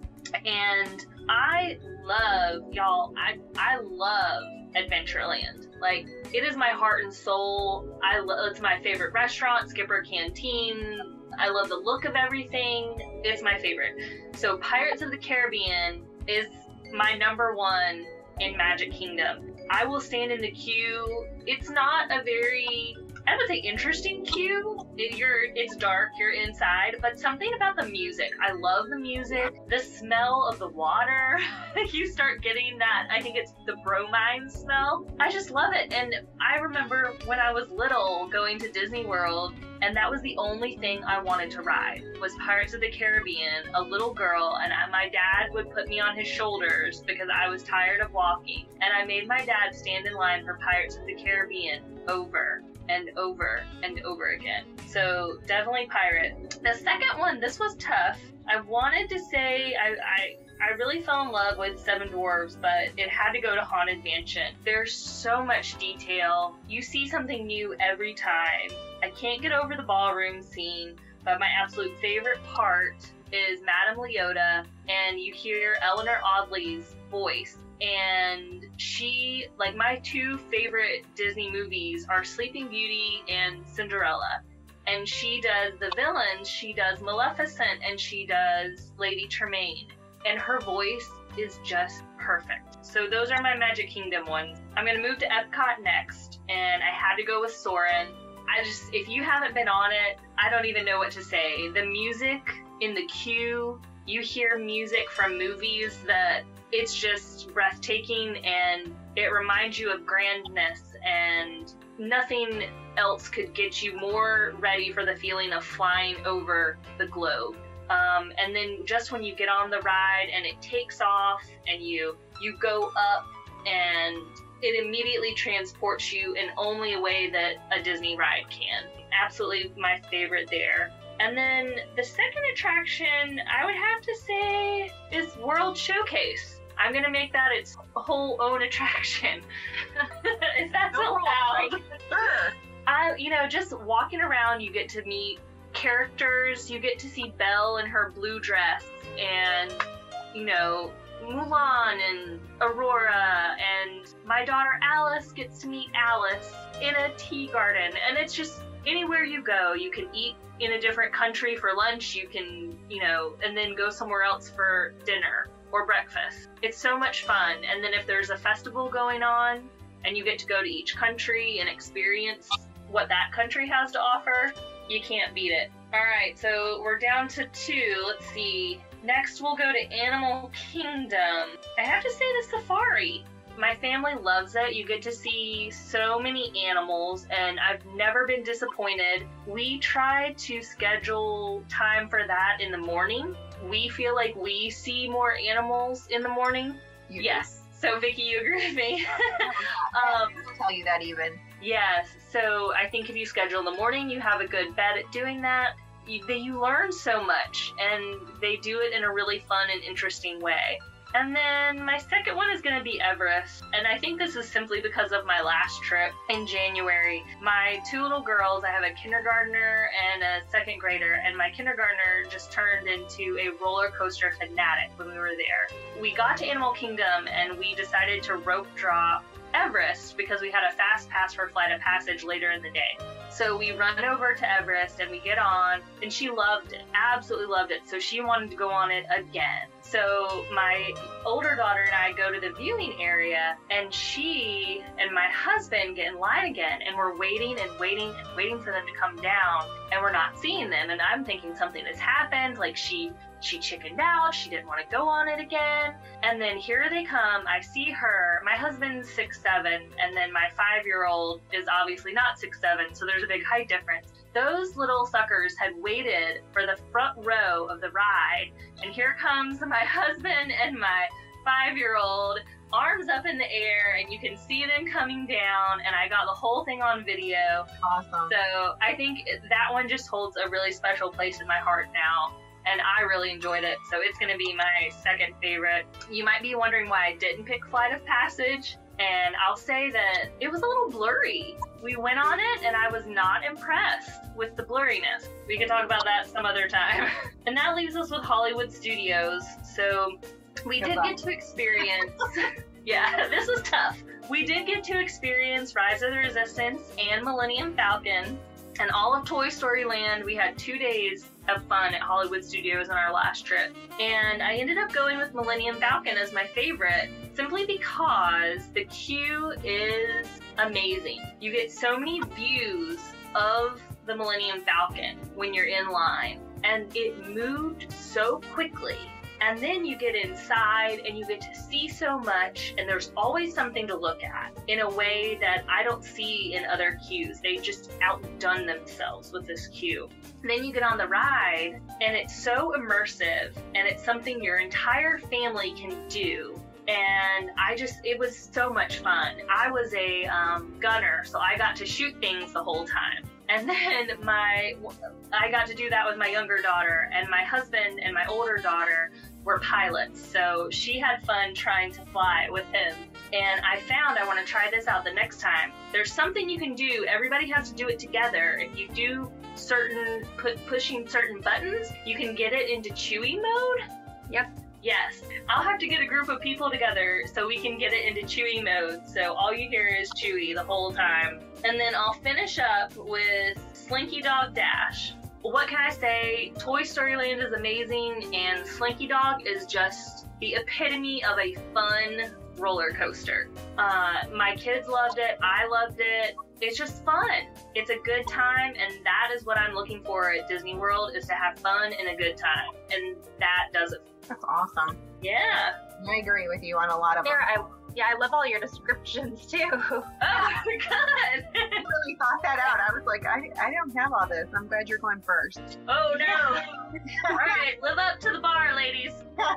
and I love y'all. I I love Adventureland. Like it is my heart and soul. I lo- it's my favorite restaurant, Skipper Canteen. I love the look of everything. It's my favorite. So Pirates of the Caribbean is my number one in Magic Kingdom. I will stand in the queue. It's not a very I would say interesting queue. You're it's dark, you're inside, but something about the music. I love the music, the smell of the water. you start getting that. I think it's the bromine smell. I just love it. And I remember when I was little going to Disney World, and that was the only thing I wanted to ride was Pirates of the Caribbean. A little girl, and I, my dad would put me on his shoulders because I was tired of walking, and I made my dad stand in line for Pirates of the Caribbean over and over and over again. So definitely pirate. The second one, this was tough. I wanted to say I, I I really fell in love with Seven Dwarves, but it had to go to Haunted Mansion. There's so much detail. You see something new every time. I can't get over the ballroom scene, but my absolute favorite part is Madame Leota, and you hear Eleanor Audley's voice and she like my two favorite Disney movies are Sleeping Beauty and Cinderella. And she does the villains, she does Maleficent and she does Lady Tremaine. And her voice is just perfect. So those are my Magic Kingdom ones. I'm gonna move to Epcot next, and I had to go with Soarin'. I just if you haven't been on it, I don't even know what to say. The music in the queue, you hear music from movies that it's just breathtaking and it reminds you of grandness and nothing else could get you more ready for the feeling of flying over the globe. Um, and then just when you get on the ride and it takes off and you you go up and it immediately transports you in only a way that a disney ride can. Absolutely my favorite there. And then the second attraction I would have to say is World Showcase. I'm gonna make that its whole own attraction. if that's No rules, allowed. right? Sure. I, you know, just walking around, you get to meet characters. You get to see Belle in her blue dress, and you know, Mulan and Aurora, and my daughter Alice gets to meet Alice in a tea garden, and it's just anywhere you go, you can eat in a different country for lunch. You can, you know, and then go somewhere else for dinner or breakfast. It's so much fun. And then if there's a festival going on, and you get to go to each country and experience what that country has to offer, you can't beat it. All right, so we're down to two. Let's see. Next, we'll go to Animal Kingdom. I have to say the safari. My family loves it. You get to see so many animals, and I've never been disappointed. We try to schedule time for that in the morning. We feel like we see more animals in the morning. You Yes. So, Vicki, you agree with me? Um, I'll tell you that even. Yes. So I think if you schedule in the morning, you have a good bet at doing that. You, they, you learn so much, and they do it in a really fun and interesting way. And then my second one is going to be Everest. And I think this is simply because of my last trip in January. My two little girls, I have a kindergartner and a second grader, and my kindergartner just turned into a roller coaster fanatic when we were there. We got to Animal Kingdom and we decided to rope drop Everest because we had a fast pass for Flight of Passage later in the day. So we run over to Everest and we get on, and she loved it, absolutely loved it. So she wanted to go on it again. So my older daughter and I go to the viewing area, and she and my husband get in line again, and we're waiting and waiting and waiting for them to come down, and we're not seeing them. And I'm thinking something has happened, like she she chickened out, she didn't want to go on it again. And then here they come. I see her. My husband's six seven, and then my five year old is obviously not six seven, so there's a big height difference. Those little suckers had waited for the front row of the ride, and here comes my husband and my five year old arms up in the air and you can see them coming down and I got the whole thing on video. Awesome. So I think that one just holds a really special place in my heart now. And I really enjoyed it, so it's gonna be my second favorite. You might be wondering why I didn't pick Flight of Passage, and I'll say that it was a little blurry. We went on it, and I was not impressed with the blurriness. We can talk about that some other time. and that leaves us with Hollywood Studios. So we did get to experience. yeah, this was tough. We did get to experience Rise of the Resistance and Millennium Falcon. And all of Toy Story Land, we had two days of fun at Hollywood Studios on our last trip. And I ended up going with Millennium Falcon as my favorite simply because the queue is amazing. You get so many views of the Millennium Falcon when you're in line, and it moved so quickly. And then you get inside and you get to see so much, and there's always something to look at in a way that I don't see in other queues. They just outdone themselves with this queue. Then you get on the ride, and it's so immersive, and it's something your entire family can do and I just it was so much fun. I was a um, gunner, so I got to shoot things the whole time. And then my I got to do that with my younger daughter, and my husband and my older daughter were pilots, so she had fun trying to fly with him. And I found I want to try this out the next time. There's something you can do. Everybody has to do it together. If you do certain put pushing certain buttons, you can get it into Chewie mode. Yep. Yes, I'll have to get a group of people together so we can get it into Chewie mode. So all you hear is Chewie the whole time. And then I'll finish up with Slinky Dog Dash. What can I say? Toy Story Land is amazing, and Slinky Dog is just the epitome of a fun roller coaster. Uh, my kids loved it. I loved it. It's just fun. It's a good time, and that is what I'm looking for at Disney World: is to have fun and a good time, and that does it. That's awesome. Yeah. I agree with you on a lot of them. I yeah, I love all your descriptions too. Oh, good. I really thought that out. I was like, I, I don't have all this. I'm glad you're going first. oh no. all right, live up to the bar, ladies. all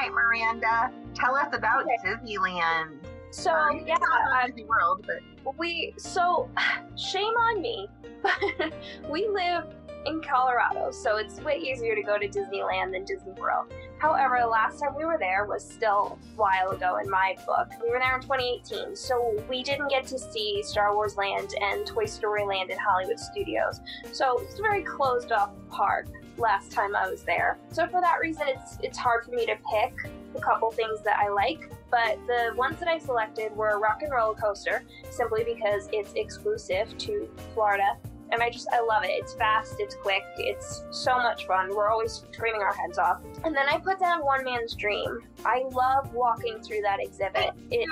right, Miranda, tell us about Disneyland. So Uh, yeah, can about Disney World, but we so shame on me, but we live in Colorado, so it's way easier to go to Disneyland than Disney World. However, the last time we were there was still a while ago in my book. We were there in 2018, so we didn't get to see Star Wars Land and Toy Story Land in Hollywood Studios. So it's a very closed off park last time I was there. So for that reason, it's it's hard for me to pick a couple things that I like. But the ones that I selected were Rock and Roller Coaster, simply because it's exclusive to Florida. And I just, I love it. It's fast, it's quick, it's so much fun. We're always screaming our heads off. And then I put down One Man's Dream. I love walking through that exhibit. It,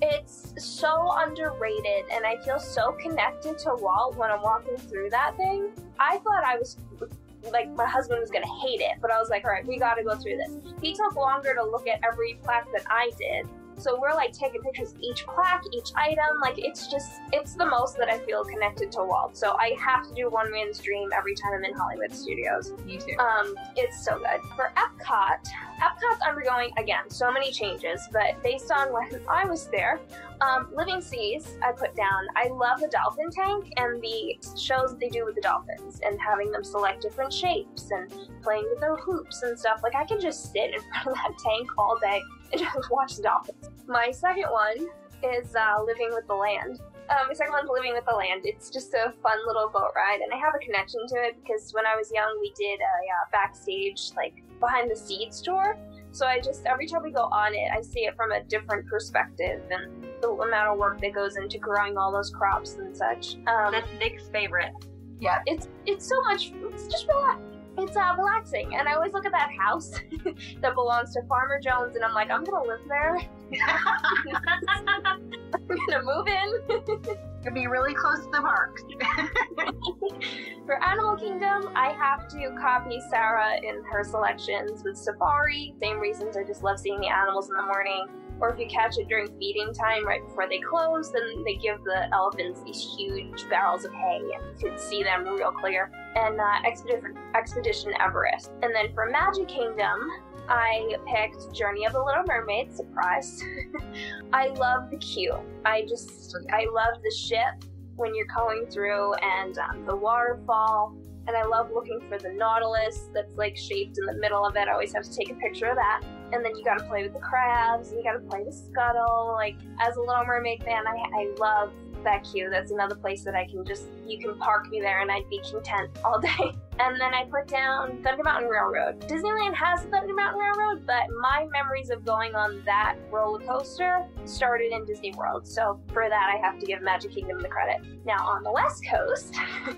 it's so underrated, and I feel so connected to Walt when I'm walking through that thing. I thought I was like my husband was gonna hate it, but I was like, all right, we gotta go through this. He took longer to look at every plaque than I did, So we're like taking pictures of each plaque, each item. Like it's just, it's the most that I feel connected to Walt. So I have to do One Man's Dream every time I'm in Hollywood Studios. Me too. Um, it's so good. For Epcot, Epcot's undergoing again so many changes, but based on when I was there, um, Living Seas, I put down. I love the dolphin tank and the shows they do with the dolphins and having them select different shapes and playing with their hoops and stuff. Like I could just sit in front of that tank all day watch the dolphins. My second one is uh, Living with the Land. Um, my second one's Living with the Land. It's just a fun little boat ride, and I have a connection to it because when I was young, we did a uh, backstage, like behind the scenes tour. So I just every time we go on it, I see it from a different perspective and the amount of work that goes into growing all those crops and such. Um, That's Nick's favorite. Yeah. it's it's so much. It's just relax. It's uh, relaxing, and I always look at that house that belongs to Farmer Jones, and I'm like, I'm gonna live there. I'm gonna move in. Could be really close to the parks. For Animal Kingdom, I have to copy Sarah in her selections with Safari. Same reasons, I just love seeing the animals in the morning. Or if you catch it during feeding time right before they close, then they give the elephants these huge barrels of hay and you can see them real clear. And uh, Expedition, Everest. And then for Magic Kingdom, I picked Journey of the Little Mermaid, surprise. I love the queue. I just, I love the ship when you're going through and um, the waterfall. And I love looking for the Nautilus that's like shaped in the middle of it. I always have to take a picture of that. And then you gotta play with the crabs and you gotta play the scuttle. Like, as a Little Mermaid fan, I, I love that queue. That's another place that I can just, you can park me there and I'd be content all day. And then I put down Thunder Mountain Railroad. Disneyland has Thunder Mountain Railroad, but my memories of going on that roller coaster started in Disney World. So for that, I have to give Magic Kingdom the credit. Now on the West Coast,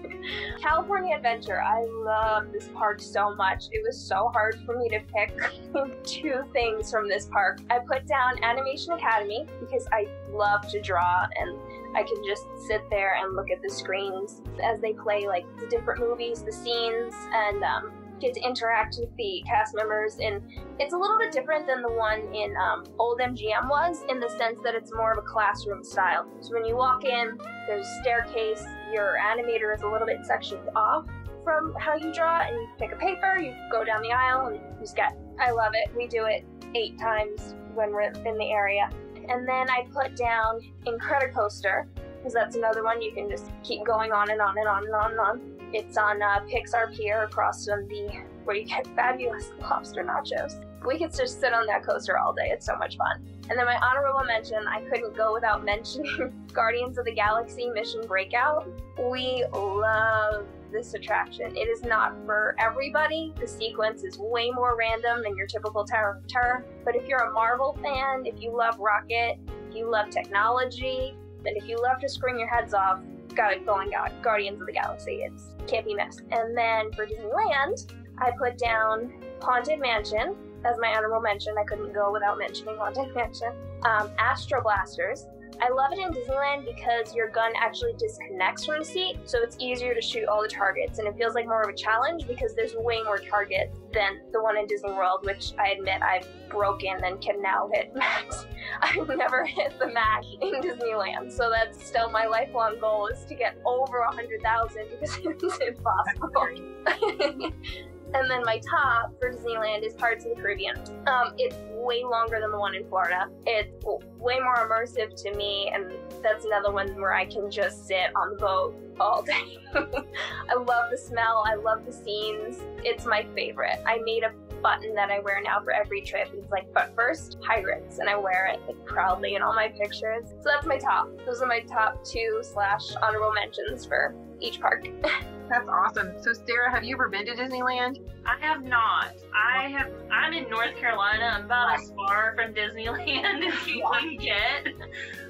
California Adventure. I love this park so much. It was so hard for me to pick two things from this park. I put down Animation Academy because I love to draw and I can just sit there and look at the screens as they play like the different movies, the scenes, and um, get to interact with the cast members. And it's a little bit different than the one in um, Old MGM was in the sense that it's more of a classroom style. So when you walk in, there's a staircase, your animator is a little bit sectioned off from how you draw, and you pick a paper, you go down the aisle, and you sketch. I love it. We do it eight times when we're in the area. And then I put down Incredicoaster, because that's another one you can just keep going on and on and on and on and on. It's on uh, Pixar Pier across from the where you get fabulous lobster nachos. We could just sit on that coaster all day. It's so much fun. And then my honorable mention, I couldn't go without mentioning Guardians of the Galaxy Mission Breakout. We love this attraction. It is not for everybody. The sequence is way more random than your typical Tower of Terror. But if you're a Marvel fan, if you love Rocket, if you love technology, and if you love to scream your heads off, gotta go on Ga- Guardians of the Galaxy. It's can't be missed. And then for Disneyland, I put down Haunted Mansion as my honorable mention. I couldn't go without mentioning Haunted Mansion. Um, Astro Blasters. I love it in Disneyland because your gun actually disconnects from the seat, so it's easier to shoot all the targets, and it feels like more of a challenge because there's way more targets than the one in Disney World, which I admit I've broken and can now hit max. I've never hit the max in Disneyland, so that's still my lifelong goal is to get over a hundred thousand because it's impossible. and then my top for Disneyland is Pirates of the Caribbean. Um, it's way longer than the one in Florida. It's way more immersive to me, and that's another one where I can just sit on the boat all day. I love the smell. I love the scenes. It's my favorite. I made a button that I wear now for every trip. It's like, but first, pirates, and I wear it like, proudly in all my pictures. So that's my top. Those are my top two slash honorable mentions for each park. That's awesome. So, Sarah, have you ever been to Disneyland? I have not. I have. I'm in North Carolina. I'm about as far from Disneyland as you can get.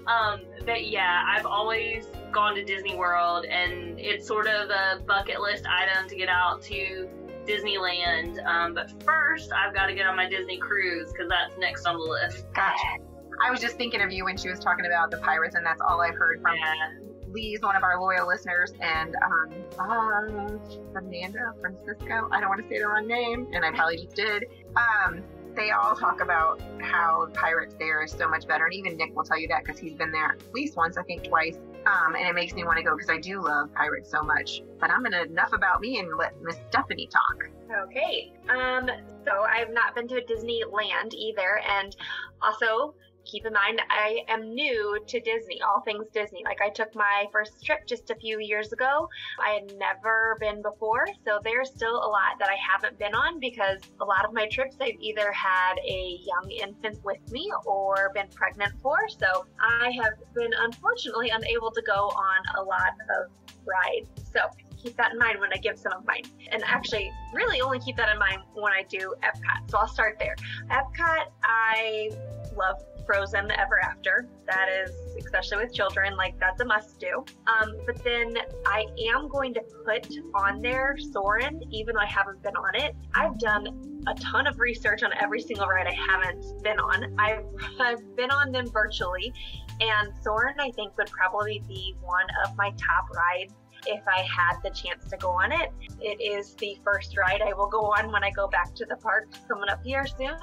Um, but yeah, I've always gone to Disney World, and it's sort of a bucket list item to get out to Disneyland. Um, but first, I've got to get on my Disney cruise because that's next on the list. Gotcha. I was just thinking of you when she was talking about the pirates, and that's all I've heard from Yeah. Lee's one of our loyal listeners, and um, uh, Amanda Francisco. I don't want to say the wrong name, and I probably just did. Um, they all talk about how Pirates there is so much better, and even Nick will tell you that because he's been there at least once, I think twice. Um, and it makes me want to go because I do love Pirates so much. But I'm gonna enough about me and let Miss Stephanie talk. Okay. Um, so I've not been to Disneyland either, and also keep in mind I am new to Disney, all things Disney. Like I took my first trip just a few years ago. I had never been before, so there's still a lot that I haven't been on because a lot of my trips I've either had a young infant with me or been pregnant for. So I have been unfortunately unable to go on a lot of rides. So keep that in mind when I give some of mine. And actually, really only keep that in mind when I do Epcot. So I'll start there. Epcot, I love Frozen Ever After. That is, especially with children, like that's a must do. Um, but then I am going to put on there Soarin', even though I haven't been on it. I've done a ton of research on every single ride I haven't been on. I've, I've been on them virtually, and Soarin', I think, would probably be one of my top rides if I had the chance to go on it. It is the first ride I will go on when I go back to the park coming up here soon.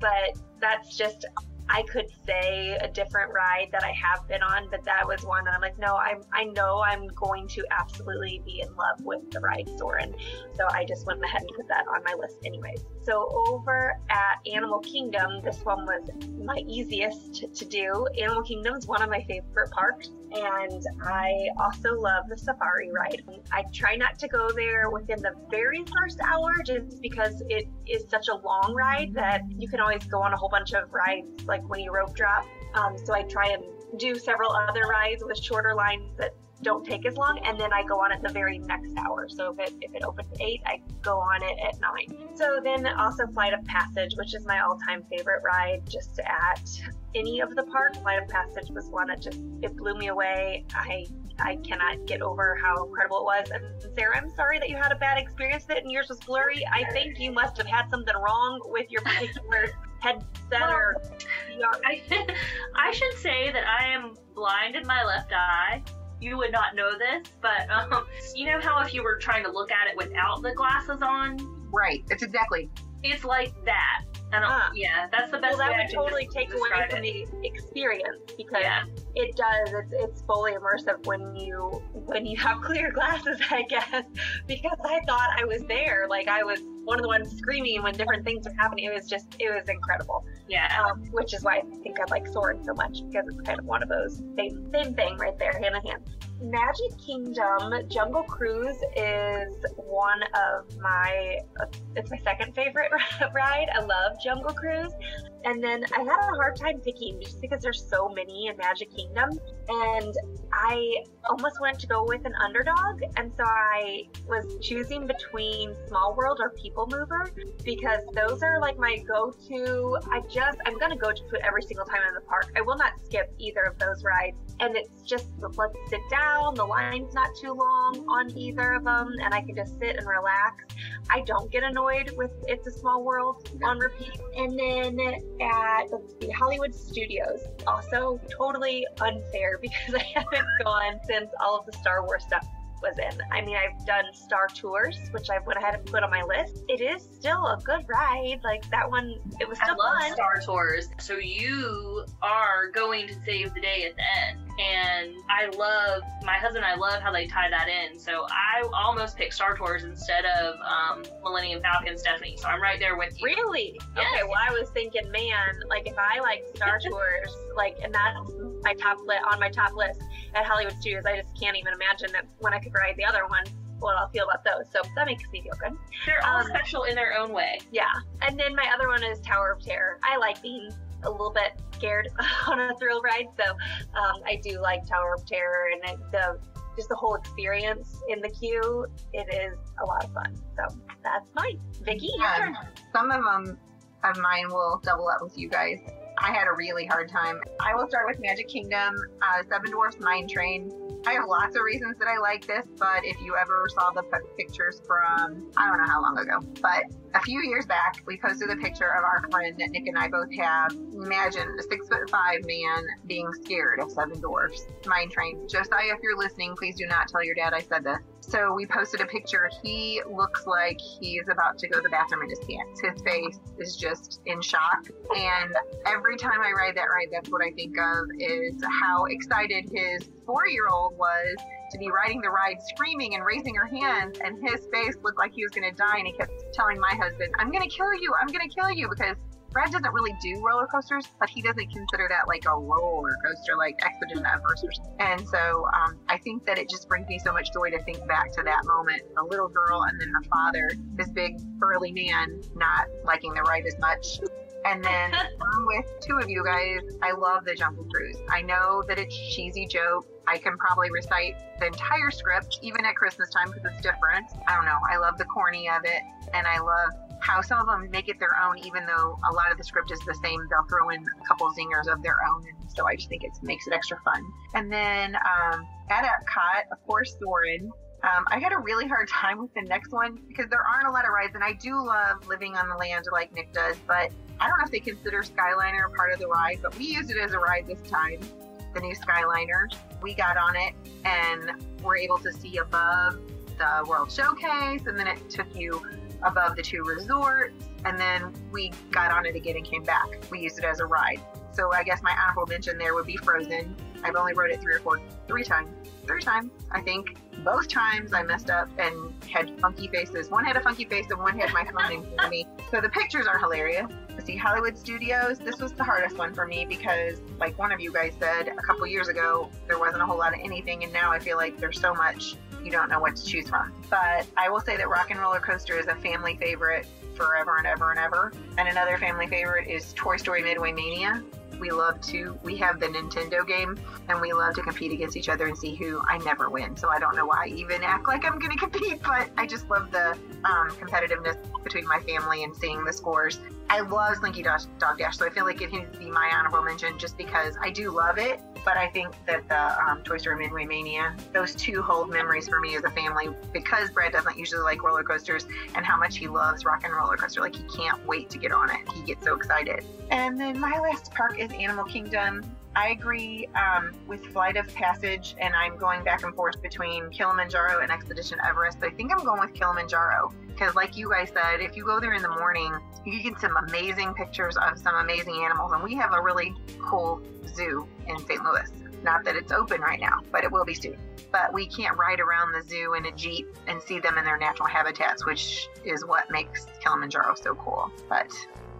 But that's just I could say a different ride that I have been on, but that was one that I'm like, no, I'm I know I'm going to absolutely be in love with the ride Soarin'. So I just went ahead and put that on my list anyways. So over at Animal Kingdom, this one was my easiest to, to do. Animal Kingdom is one of my favorite parks, and I also love the safari ride. I try not to go there within the very first hour just because it is such a long ride that you can always go on a whole bunch of rides like when you rope drop. Um, so I try and do several other rides with shorter lines that don't take as long and then I go on it the very next hour. So if it if it opens at eight, I go on it at nine. So then also Flight of Passage, which is my all-time favorite ride, just at any of the parks. Flight of Passage was one that just it blew me away. I I cannot get over how incredible it was. And Sarah, I'm sorry that you had a bad experience with it and yours was blurry. I think you must have had something wrong with your particular headset or I, I should say that I am blind in my left eye. You would not know this, but um, you know how if you were trying to look at it without the glasses on, Right. It's exactly. it's like that. And Ah. yeah, that's the best well, that would totally take away from it. the experience because Yeah. it does. It's, it's fully immersive when you when you have clear glasses, I guess. Because I thought I was there, like I was one of the ones screaming when different things are happening. It was just, it was incredible. Yeah. Um, which is why I think I like Soarin' so much because it's kind of one of those same same thing right there, hand in hand. Magic Kingdom Jungle Cruise is one of my it's my second favorite ride. I love Jungle Cruise. And then I had a hard time picking just because there's so many in Magic Kingdom. And I almost wanted to go with an underdog. And so I was choosing between Small World or People Mover because those are like my go to. I just, I'm going to go to every single time in the park. I will not skip either of those rides. And it's just, let's sit down. The line's not too long on either of them. And I can just sit and relax. I don't get annoyed with It's a Small World on repeat. And then at see, Hollywood Studios, also totally unfair because I haven't gone since all of the Star Wars stuff was in. I mean, I've done Star Tours, which I went ahead and put on my list. It is still a good ride. Like that one, it was I still love fun. Star Tours. So you are going to save the day at the end. And I love my husband. and I love how they tie that in. So I almost picked Star Tours instead of um, Millennium Falcon, Stephanie. So I'm right there with you. Really? Yes. Okay. Well, I was thinking, man, like if I like Star Tours, like, and that's my top lit on my top list at Hollywood Studios. I just can't even imagine that when I could ride the other one, what I'll feel about those. So that makes me feel good. They're all Um, special in their own way. Yeah. And then my other one is Tower of Terror. I like being a little bit scared on a thrill ride, so um, I do like Tower of Terror and it, the just the whole experience in the queue. It is a lot of fun. So that's mine. Vicki, your. Um, some of them of mine will double up with you guys. I had a really hard time. I will start with Magic Kingdom, uh, Seven Dwarfs Mine Train. I have lots of reasons that I like this, but if you ever saw the pictures from, I don't know how long ago, but a few years back, we posted a picture of our friend that Nick and I both have. Imagine a six foot five man being scared of Seven Dwarfs Mine Train. Josiah, if you're listening, please do not tell your dad I said this. So we posted a picture. He looks like he's about to go to the bathroom in his pants. His face is just in shock. And every time I ride that ride, that's what I think of is how excited his four year old was to be riding the ride, screaming and raising her hands. And his face looked like he was going to die. And he kept telling my husband, I'm going to kill you. I'm going to kill you because Brad doesn't really do roller coasters, but he doesn't consider that like a roller coaster, like Expedition Everest or something. And so um, I think that it just brings me so much joy to think back to that moment. A little girl and then her father, this big burly man, not liking the ride as much. And then with two of you guys, I love the Jungle Cruise. I know that it's cheesy joke. I can probably recite the entire script, even at Christmas time, because it's different. I don't know. I love the corny of it, and I love how some of them make it their own, even though a lot of the script is the same. They'll throw in a couple zingers of their own, and so I just think it makes it extra fun. And then um, at Epcot, of course, Soarin'. Um, I had a really hard time with the next one because there aren't a lot of rides, and I do love living on the land like Nick does, but I don't know if they consider Skyliner part of the ride, but we used it as a ride this time, the new Skyliner. We got on it and were able to see above the World Showcase, and then it took you above the two resorts, and then we got on it again and came back. We used it as a ride. So I guess my honorable mention there would be Frozen. I've only rode it three or four, three times, three times, I think. Both times I messed up and had funky faces. One had a funky face and one had my phone in front of me. So the pictures are hilarious. See Hollywood Studios, this was the hardest one for me because, like one of you guys said a couple years ago, there wasn't a whole lot of anything, and now I feel like there's so much you don't know what to choose from. But I will say that Rock and Roller Coaster is a family favorite forever and ever and ever. And another family favorite is Toy Story Midway Mania. We love to, we have the Nintendo game and we love to compete against each other and see who I never win. So I don't know why I even act like I'm going to compete, but I just love the um, competitiveness between my family and seeing the scores. I love Slinky Dog, Dog Dash, so I feel like it can be my honorable mention just because I do love it. But I think that the um, Toy Story Midway Mania, those two hold memories for me as a family because Brad doesn't usually like roller coasters and how much he loves Rock and Roller Coaster. Like he can't wait to get on it. He gets so excited. And then my last park is Animal Kingdom. I agree um, with Flight of Passage, and I'm going back and forth between Kilimanjaro and Expedition Everest. But I think I'm going with Kilimanjaro because, like you guys said, if you go there in the morning, you get some amazing pictures of some amazing animals. And we have a really cool zoo in St. Louis. Not that it's open right now, but it will be soon. But we can't ride around the zoo in a Jeep and see them in their natural habitats, which is what makes Kilimanjaro so cool. But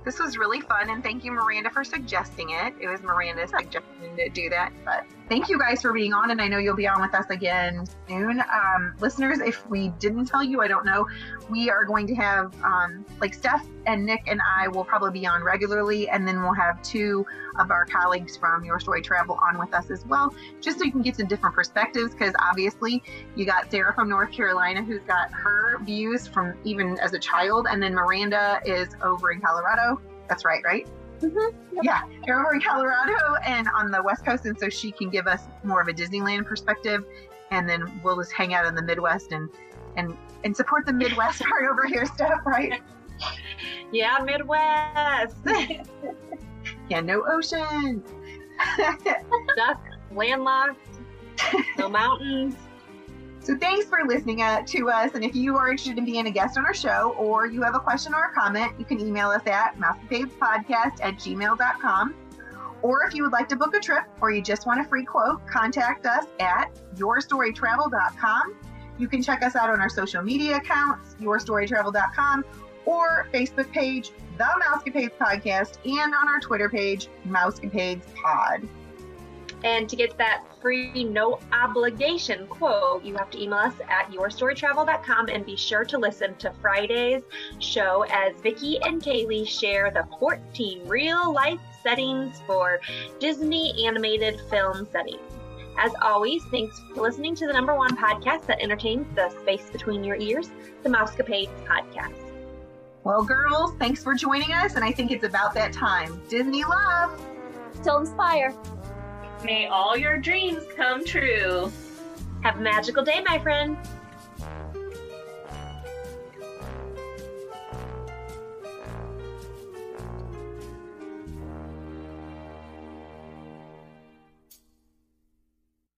this was really fun, and thank you, Miranda, for suggesting it. It was Miranda's suggestion to do that, but thank you guys for being on, and I know you'll be on with us again soon. Um, listeners, if we didn't tell you, I don't know, we are going to have, um, like, Steph and Nick and I will probably be on regularly, and then we'll have two of our colleagues from Your Story Travel on with us as well, just so you can get some different perspectives, because obviously you got Sarah from North Carolina who's got her views from even as a child, and then Miranda is over in Colorado. That's right, right? Mm-hmm. Yeah, you're over in Colorado and on the West Coast, and so she can give us more of a Disneyland perspective, and then we'll just hang out in the Midwest and and and support the Midwest part over here stuff, right? Yeah, Midwest. Yeah, no ocean. Duck, landlocked, no mountains. So thanks for listening uh, to us. And if you are interested in being a guest on our show or you have a question or a comment, you can email us at mousecapadespodcast at gmail.com. Or if you would like to book a trip or you just want a free quote, contact us at yourstorytravel.com. You can check us out on our social media accounts, yourstorytravel.com, or Facebook page, The Mousecapades Podcast, and on our Twitter page, Mousecapades Pod. And to get that free, no obligation quote, you have to email us at yourstorytravel.com and be sure to listen to Friday's show as Vicki and Kaylee share the 14 real life settings for Disney animated film settings. As always, thanks for listening to the number one podcast that entertains the space between your ears, the Mousecapades Podcast. Well, girls, thanks for joining us. And I think it's about that time. Disney love. Still inspire. May all your dreams come true. Have a magical day, my friend.